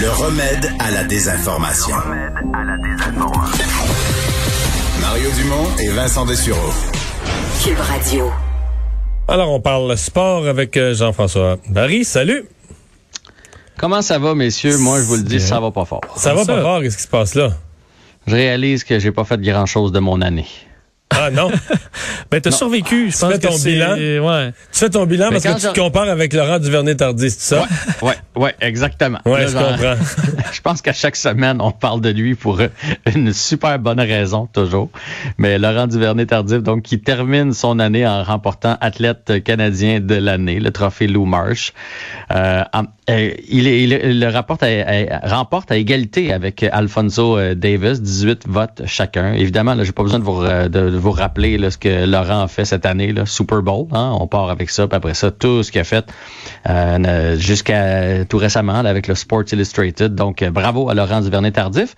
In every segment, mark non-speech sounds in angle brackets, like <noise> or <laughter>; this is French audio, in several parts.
Le remède à la désinformation. Mario Dumont et Vincent Dessureau. Cube Radio. Alors, on parle sport avec euh, Jean-François Barry. Salut. Comment ça va, messieurs? Moi, je vous le dis, ça va pas fort. Ça va pas fort, qu'est-ce qui se passe là? Je réalise que j'ai pas fait grand-chose de mon année. Ah non? <laughs> ben, t'as survécu, je Tu pense fais que ton bilan? Ouais. Tu fais ton bilan Mais parce que tu te compares avec Laurent Duvernay-Tardis, c'est ça? Ouais, ouais, exactement. Ouais, Là, je genre, comprends. <laughs> je pense qu'à chaque semaine, on parle de lui pour euh, une super bonne raison, toujours. Mais Laurent Duvernay-Tardif, donc, qui termine son année en remportant athlète canadien de l'année, le trophée Lou Marsh. Euh, euh, il, est- il est- le rapporte à- à- remporte à égalité avec Alfonso Davis, 18 votes chacun. Évidemment, là, j'ai pas besoin de vous, ra- de vous rappeler là, ce que Laurent a fait cette année, là, Super Bowl. Hein, on part avec ça, puis après ça, tout ce qu'il a fait euh, jusqu'à tout récemment là, avec le Sports Illustrated. Donc, euh, bravo à Laurent Duvernay-Tardif.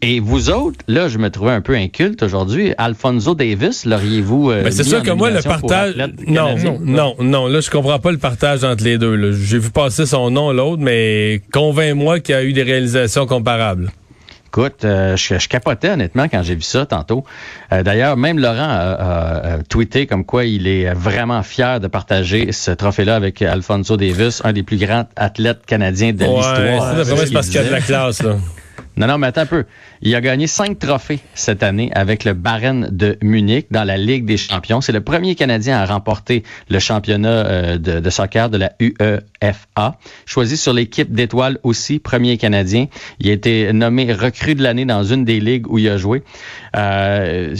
Et vous autres, là, je me trouvais un peu inculte aujourd'hui. Alfonso Davis, l'auriez-vous euh, Ben, c'est sûr que moi, le partage. Non, canadien? non, non, Là, je comprends pas le partage entre les deux. J'ai vu passer son nom, l'autre, mais convainc-moi qu'il y a eu des réalisations comparables. Écoute, euh, je, je capotais honnêtement quand j'ai vu ça tantôt. Euh, D'ailleurs, même Laurent a, a- a tweeté comme quoi il est vraiment fier de partager ce trophée-là avec Alfonso Davis, un des plus grands athlêtes canadiens de Ouais, l'histoire. c'est parce qu'il a de la classe, là. Non, non, mais attends un peu. Il a gagné cinq trophées cette année avec le Bayern de Munich dans la Ligue des champions. C'est le premier Canadien à remporter le championnat euh, de, soccer de la UEFA. Choisi sur l'équipe d'étoiles aussi, premier Canadien. Il a été nommé recrue de l'année dans une des ligues où il a joué. Euh,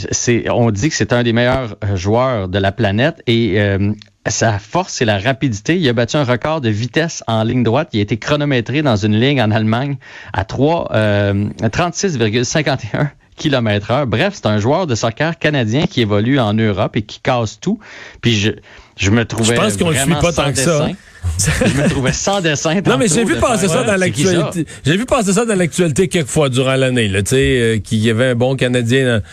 on dit que c'est un des meilleurs joueurs de la planète et euh, sa force, c'est la rapidité. Il a battu un record de vitesse en ligne droite. Il a été chronométré dans une ligne en Allemagne à 3, euh, 36,51 km heure. Bref, c'est un joueur de soccer canadien qui évolue en Europe et qui casse tout. Puis je, je me trouvais Je pense qu'on le suit pas tant que ça. je me trouvais sans dessin. Non, mais j'ai vu de passer ça dans qui ça? l'actualité. J'ai vu passer ça dans l'actualité quelques fois durant l'année, là, tu sais, euh, qu'il y avait un bon Canadien. dans-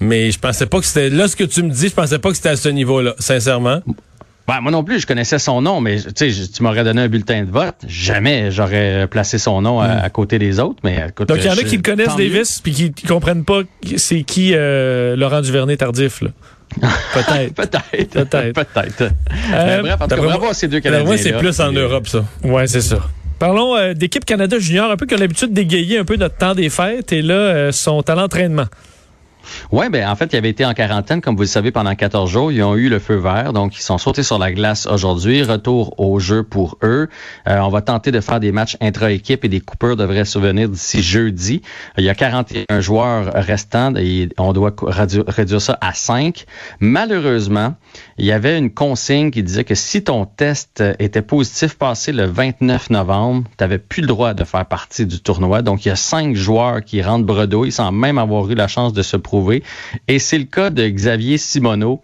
Mais je pensais pas que c'était. Là, ce que tu me dis, je pensais pas que c'était à ce niveau-là, sincèrement. Ben, moi non plus, je connaissais son nom, mais tu m'aurais donné un bulletin de vote. Jamais j'aurais placé son nom à, à côté des autres. Mais écoute, Donc, il y en a qui le connaissent. Davis, puis qui, qui comprennent pas c'est qui euh, Laurent Duvernay-Tardif, là. Peut-être. <laughs> Peut-être. Peut-être. Peut-être. Euh, bref, en tout cas, bravo à ces deux Canadiens. moi, c'est plus en Europe, ça. Ouais, c'est ça. Parlons euh, d'équipe Canada Junior, un peu qui ont l'habitude d'égayer un peu notre temps des fêtes, et là, euh, sont à l'entraînement. Oui, ben en fait, ils avaient été en quarantaine, comme vous le savez, pendant 14 jours. Ils ont eu le feu vert, donc ils sont sautés sur la glace aujourd'hui. Retour au jeu pour eux. Euh, on va tenter de faire des matchs intra-équipe et des coupures devraient survenir d'ici jeudi. Il y a 41 joueurs restants et on doit réduire, ça à 5. Malheureusement, il y avait une consigne qui disait que si ton test était positif passé le 29 novembre, tu n'avais plus le droit de faire partie du tournoi. Donc, il y a cinq joueurs qui rentrent bredouille sans même avoir eu la chance de se Et c'est le cas de Xavier Simoneau.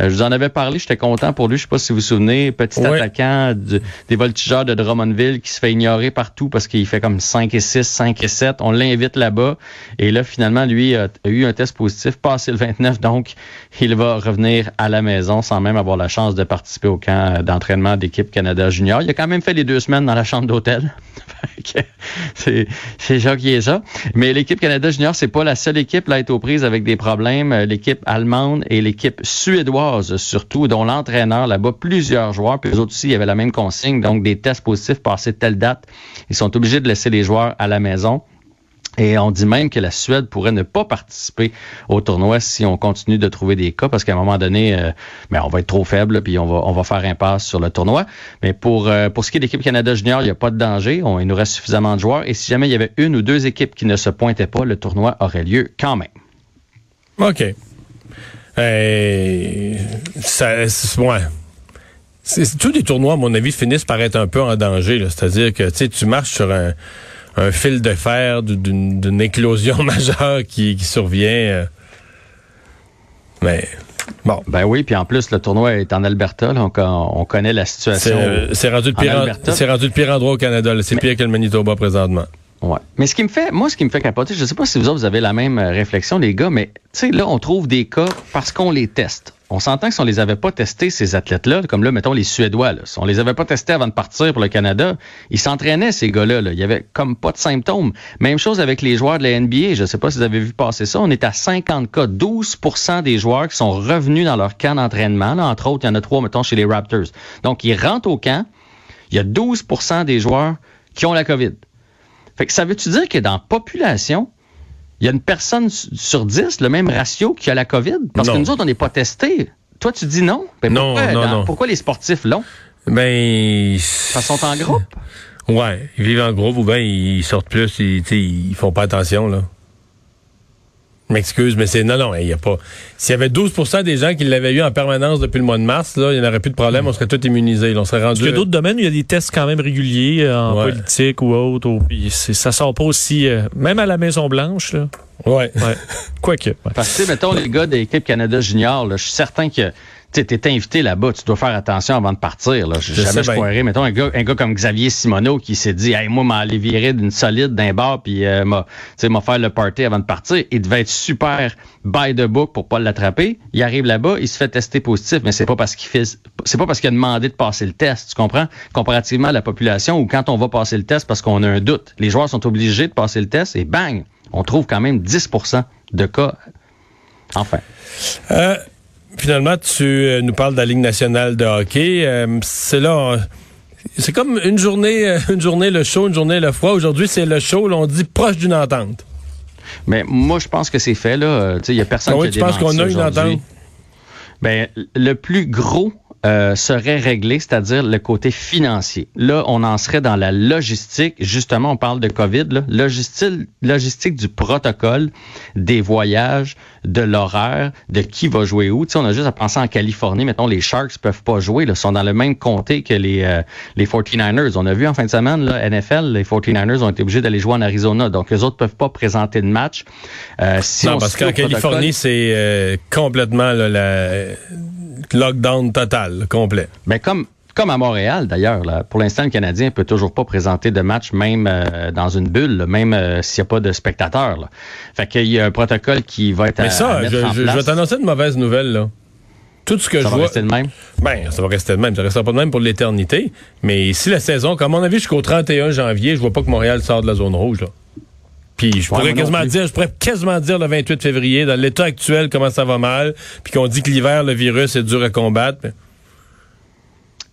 Euh, je vous en avais parlé, j'étais content pour lui. Je sais pas si vous vous souvenez, petit Ouais. attaquant des voltigeurs de Drummondville qui se fait ignorer partout parce qu'il fait comme 5 et 6, 5 et 7. On l'invite là-bas. Et là, finalement, lui a, a eu un test positif passé le 29. Donc, il va revenir à la maison sans même avoir la chance de participer au camp d'entraînement d'équipe Canada Junior. Il a quand même fait les deux semaines dans la chambre d'hôtel. <laughs> C'est ça qui est ça. Mais l'équipe Canada Junior, c'est pas la seule équipe là, à être aux prises avec des problèmes. L'équipe allemande et l'équipe suédoise surtout, dont l'entraîneur là-bas, plusieurs joueurs, puis eux autres aussi, il y avait la même consigne, donc des tests positifs passés de telle date. Ils sont obligés de laisser les joueurs à la maison. Et on dit même que la Suède pourrait ne pas participer au tournoi si on continue de trouver des cas, parce qu'à un moment donné, euh, ben, on va être trop faible, puis on va, on va faire impasse sur le tournoi. Mais pour, euh, ce qui est de l'équipe Canada Junior, il n'y a pas de danger. On, il nous reste suffisamment de joueurs. Et si jamais il y avait une ou deux équipes qui ne se pointaient pas, le tournoi aurait lieu quand même. OK. Euh, ça, ouais. C'est- tous les tournois, à mon avis, finissent par être un peu en danger. là. C'est-à-dire que tu marches sur un, un fil de fer d'une d'une éclosion <laughs> majeure qui, qui survient. euh. Mais bon, Ben oui, puis en plus, le tournoi est en Alberta. là. on, con- on connaît la situation. euh, c'est rendu, le pire en- Alberta. c'est rendu le pire endroit au Canada. là. C'est pire que le Manitoba présentement. Ouais. Mais ce qui me fait, moi, ce qui me fait capoter, je sais pas si vous autres, vous avez la même euh, réflexion, les gars, mais tu sais, là, on trouve des cas parce qu'on les teste. on s'entend que si on les avait pas testés, ces athlètes-là, comme là, mettons les Suédois, là, si on les avait pas testés avant de partir pour le Canada, ils s'entraînaient, ces gars-là. Là. Il y avait comme pas de symptômes. Même chose avec les joueurs de la NBA. Je sais pas si vous avez vu passer ça. On est à 50 cas. 12% des joueurs qui sont revenus dans leur camp d'entraînement. Entre autres, il y en a trois, mettons, chez les Raptors. Donc, ils rentrent au camp. Il y a 12% des joueurs qui ont la COVID. Fait que ça veut-tu dire que dans la population, il y a une personne sur 10, le même ratio qui a la COVID? Parce que nous autres, on n'est pas testés. Toi, tu dis non? Ben, non, pourquoi, non, non. Pourquoi les sportifs l'ont? Ben. Ils sont en groupe? Ouais, ils vivent en groupe ou bien ils sortent plus, ils, ils font pas attention, là. M'excuse, mais c'est non, non, il y a pas. S'il y avait 12% des gens qui l'avaient eu en permanence depuis le mois de mars, là, il n'y aurait plus de problème, on serait tous immunisés. on serait rendu. Il y a d'autres domaines où il y a des tests quand même réguliers euh, en politique ou autre. Ou, puis ça sort pas aussi, euh, même à la Maison Blanche. Là. Ouais. ouais. Quoique. Ouais. Parce que, mettons, les gars de l'équipe Canada Junior, je suis certain que tu es invité là-bas, tu dois faire attention avant de partir. Là. Jamais je croirais. Mettons un gars, un gars comme Xavier Simoneau qui s'est dit hey, moi, m'aller virer d'une solide d'un bar puis euh, m'a faire le party avant de partir. Il devait être super by the book pour pas l'attraper. Il arrive là-bas, il se fait tester positif, mais c'est pas parce qu'il fait c'est pas parce qu'il a demandé de passer le test, tu comprends? Comparativement à la population où quand on va passer le test parce qu'on a un doute, les joueurs sont obligés de passer le test et bang, on trouve quand même 10% de cas. Enfin. Euh, Finalement, tu euh, nous parles de la Ligue nationale de hockey. Euh, c'est là, c'est comme une journée, euh, une journée le chaud, une journée le froid. Aujourd'hui, c'est le chaud. On dit proche d'une entente. Mais moi, je pense que c'est fait là. Il y a personne ah oui, qui a tu penses qu'on a une entente? Ben, le plus gros euh, serait réglé, c'est-à-dire le côté financier. Là, on en serait dans la logistique. Justement, on parle de COVID, là, logistique, logistique du protocole, des voyages, de l'horaire, de qui va jouer où. Tu sais, on a juste à penser en Californie. Mettons, les Sharks peuvent pas jouer. Ils sont dans le même comté que les, euh, les 49ers. On a vu en fin de semaine, là, NFL, les 49ers ont été obligés d'aller jouer en Arizona. Donc, les autres peuvent pas présenter de match. Euh, si non, parce qu'en Californie, c'est euh, complètement là, la lockdown total, complet. Mais comme comme à Montréal d'ailleurs. Pour l'instant, le Canadien peut toujours pas présenter de match même euh, dans une bulle, même euh, s'il n'y a pas de spectateurs. Là. Fait qu'il y a un protocole qui va être Mais ça, je, je, vais t'annoncer une mauvaise nouvelle. Là. Tout ce que ça je va rester de même? Ben, ça va rester de même. Ça ne restera pas de même pour l'éternité. Mais si la saison, comme on a vu jusqu'au 31 janvier, je vois pas que Montréal sort de la zone rouge. Là. Puis je pourrais quasiment dire, je pourrais quasiment dire le 28 février, dans l'état actuel, comment ça va mal, puis qu'on dit que l'hiver, le virus est dur à combattre.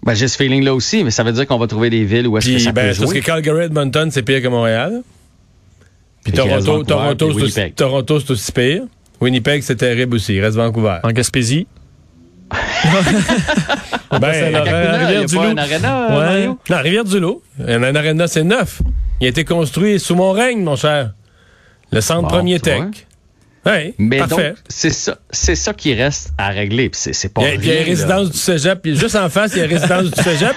Ben, j'ai ce feeling-là aussi, mais ça veut dire qu'on va trouver des villes où est-ce que ça ben, peut jouer. Parce que Calgary, Edmonton, c'est pire que Montréal. Puis Toronto, Toronto, c'est aussi, Toronto, c'est aussi pire. Winnipeg, c'est terrible aussi. Il reste Vancouver. En Gaspésie? <laughs> ben, Rivière-du-Loup. Ouais. Non, Rivière-du-Loup. Un, un aréna, c'est neuf. Il a été construit sous mon règne, mon cher. Le centre premier tech. Oui, Mais parfait. c'est ça, c'est ça qui reste à régler. C'est, c'est pas. Il y a, une résidence du cégep. Juste en face, il y a une résidence du cégep.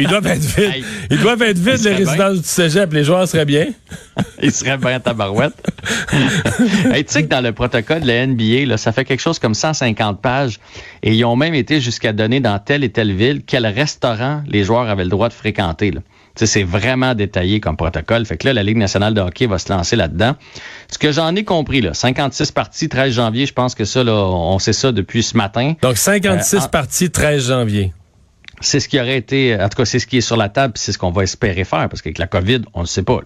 ils doivent être vides. Ils doivent être vides, les résidences du cégep. Les joueurs seraient bien. ils seraient bien tabarouette. <laughs> hey, tu sais que dans le protocole de la NBA, là, ça fait quelque chose comme 150 pages. Et ils ont même été jusqu'à donner dans telle et telle ville quel restaurant les joueurs avaient le droit de fréquenter. Là c'est vraiment détaillé comme protocole. Fait que là, la Ligue nationale de hockey va se lancer là-dedans. Ce que j'en ai compris, là, 56 parties, 13 janvier, je pense que ça, là, on sait ça depuis ce matin. Donc 56 euh, parties, 13 janvier. C'est ce qui aurait été, en tout cas, c'est ce qui est sur la table, c'est ce qu'on va espérer faire, parce qu'avec la COVID, on ne sait pas.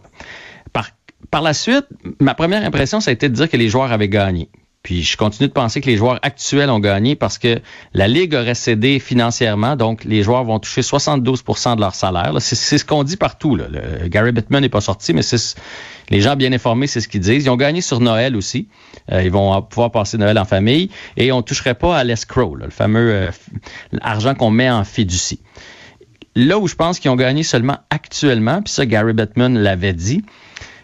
Par, par la suite, ma première impression, ça a été de dire que les joueurs avaient gagné. Puis je continue de penser que les joueurs actuels ont gagné parce que la Ligue aurait cédé financièrement, donc les joueurs vont toucher 72% de leur salaire. C'est ce qu'on dit partout. Gary Bettman n'est pas sorti, mais les gens bien informés, c'est ce qu'ils disent. Ils ont gagné sur Noël aussi. Euh, ils vont pouvoir passer Noël en famille et on ne toucherait pas à l'escrow, le fameux euh, argent qu'on met en fiducie. Là où je pense qu'ils ont gagné seulement actuellement, puis ça Gary Bettman l'avait dit,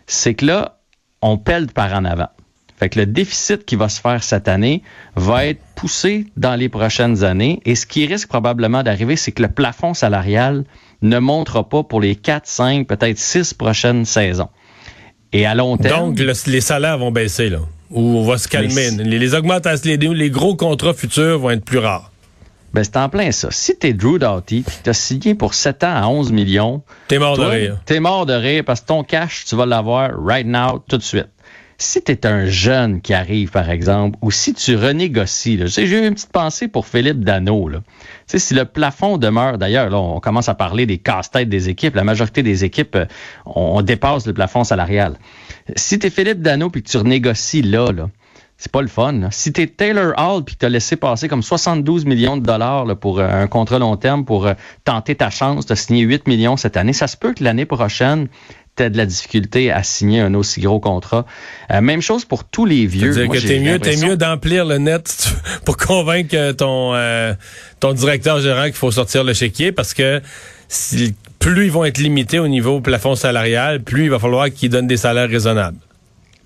c'est que là, on pèle par en avant. Fait que le déficit qui va se faire cette année va être poussé dans les prochaines années. Et ce qui risque probablement d'arriver, c'est que le plafond salarial ne montera pas pour les 4, 5, peut-être 6 prochaines saisons. Et à long terme. Donc, les salaires vont baisser, là. Ou on va se calmer. Les, augmentations, les, les gros contrats futurs vont être plus rares. Ben, c'est en plein ça. Si t'es Drew Doughty, tu as signé pour 7 ans à 11 millions. T'es mort de rire. T'es mort de rire parce que ton cash, tu vas l'avoir right now, tout de suite. Si tu es un jeune qui arrive, par exemple, ou si tu renégocies, là, j'ai eu une petite pensée pour Philippe Dano. Là. sais, si le plafond demeure, d'ailleurs, là, on commence à parler des casse-têtes des équipes. La majorité des équipes, euh, on, dépasse le plafond salarial. Si tu es Philippe Dano puis que tu renégocies là, là c'est pas le fun. Si tu es Taylor Hall puis que tu as laissé passer comme 72 millions de dollars là, pour euh, un contrat long terme pour euh, tenter ta chance de signer 8 millions cette année, ça se peut que l'année prochaine, tu de la difficulté à signer un aussi gros contrat. Euh, même chose pour tous les vieux. C'est-à-dire que t'es mieux, t'es mieux d'emplir le net <laughs> pour convaincre ton ton directeur général qu'il faut sortir le chéquier parce que si, plus ils vont être limités au niveau plafond salarial, plus il va falloir qu'ils donnent des salaires raisonnables.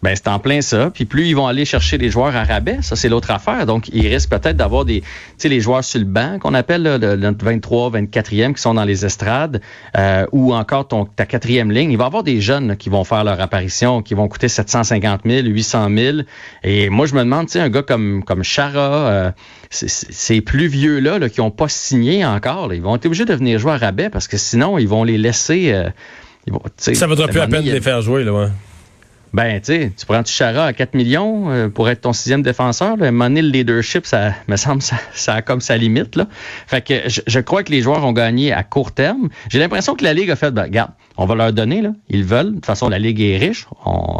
Ben, c'est en plein ça. Puis plus ils vont aller chercher des joueurs à rabais, ça c'est l'autre affaire. Donc, il risque peut-être d'avoir des, tu sais, les joueurs sur le banc qu'on appelle là, le, 23, 24e qui sont dans les estrades, euh, ou encore ton, ta quatrième ligne. Il va y avoir des jeunes qui vont faire leur apparition, qui vont coûter 750 000, 800 000. Et moi, je me demande, tu sais, un gars comme comme Chara, euh, ces plus vieux là, là qui ont pas signé encore, ils vont être obligés de venir jouer à rabais parce que sinon, ils vont les laisser. Euh, ils vont, ça vaudra plus la peine de les faire jouer là. Ouais. Ben, tu sais, tu prends Chara à 4 millions euh, pour être ton sixième défenseur. Là? le leadership, ça me semble, ça, ça a comme sa limite. Là. Fait que je, crois que les joueurs ont gagné à court terme. J'ai l'impression que la Ligue a fait, ben, regarde, on va leur donner, là. Ils veulent. De toute façon, la Ligue est riche.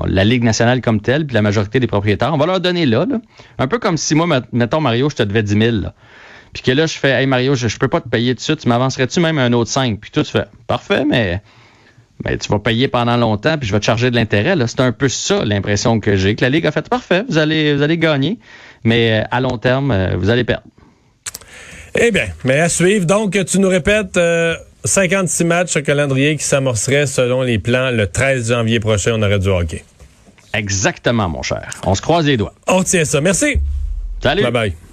la Ligue nationale comme telle, puis la majorité des propriétaires, on va leur donner là. là. Un peu comme si moi, mettons, Mario, je te devais 10 000. Là. Puis que là, je fais, hey Mario, je, je peux pas te payer tout de suite. Tu m'avancerais-tu même un autre 5? Puis toi, tu fais, parfait, mais ben, tu vas payer pendant longtemps, puis je vais te charger de l'intérêt. C'est un peu ça l'impression que j'ai, que la Ligue a fait parfait, vous allez, vous allez gagner, mais euh, à long terme, euh, vous allez perdre. Eh bien, mais à suivre. Donc, tu nous répètes 56 euh, matchs au calendrier qui s'amorcerait selon les plans le 13 janvier prochain, on aurait du hockey. Exactement, mon cher. On se croise les doigts. On tient ça. Merci. Salut. Bye bye.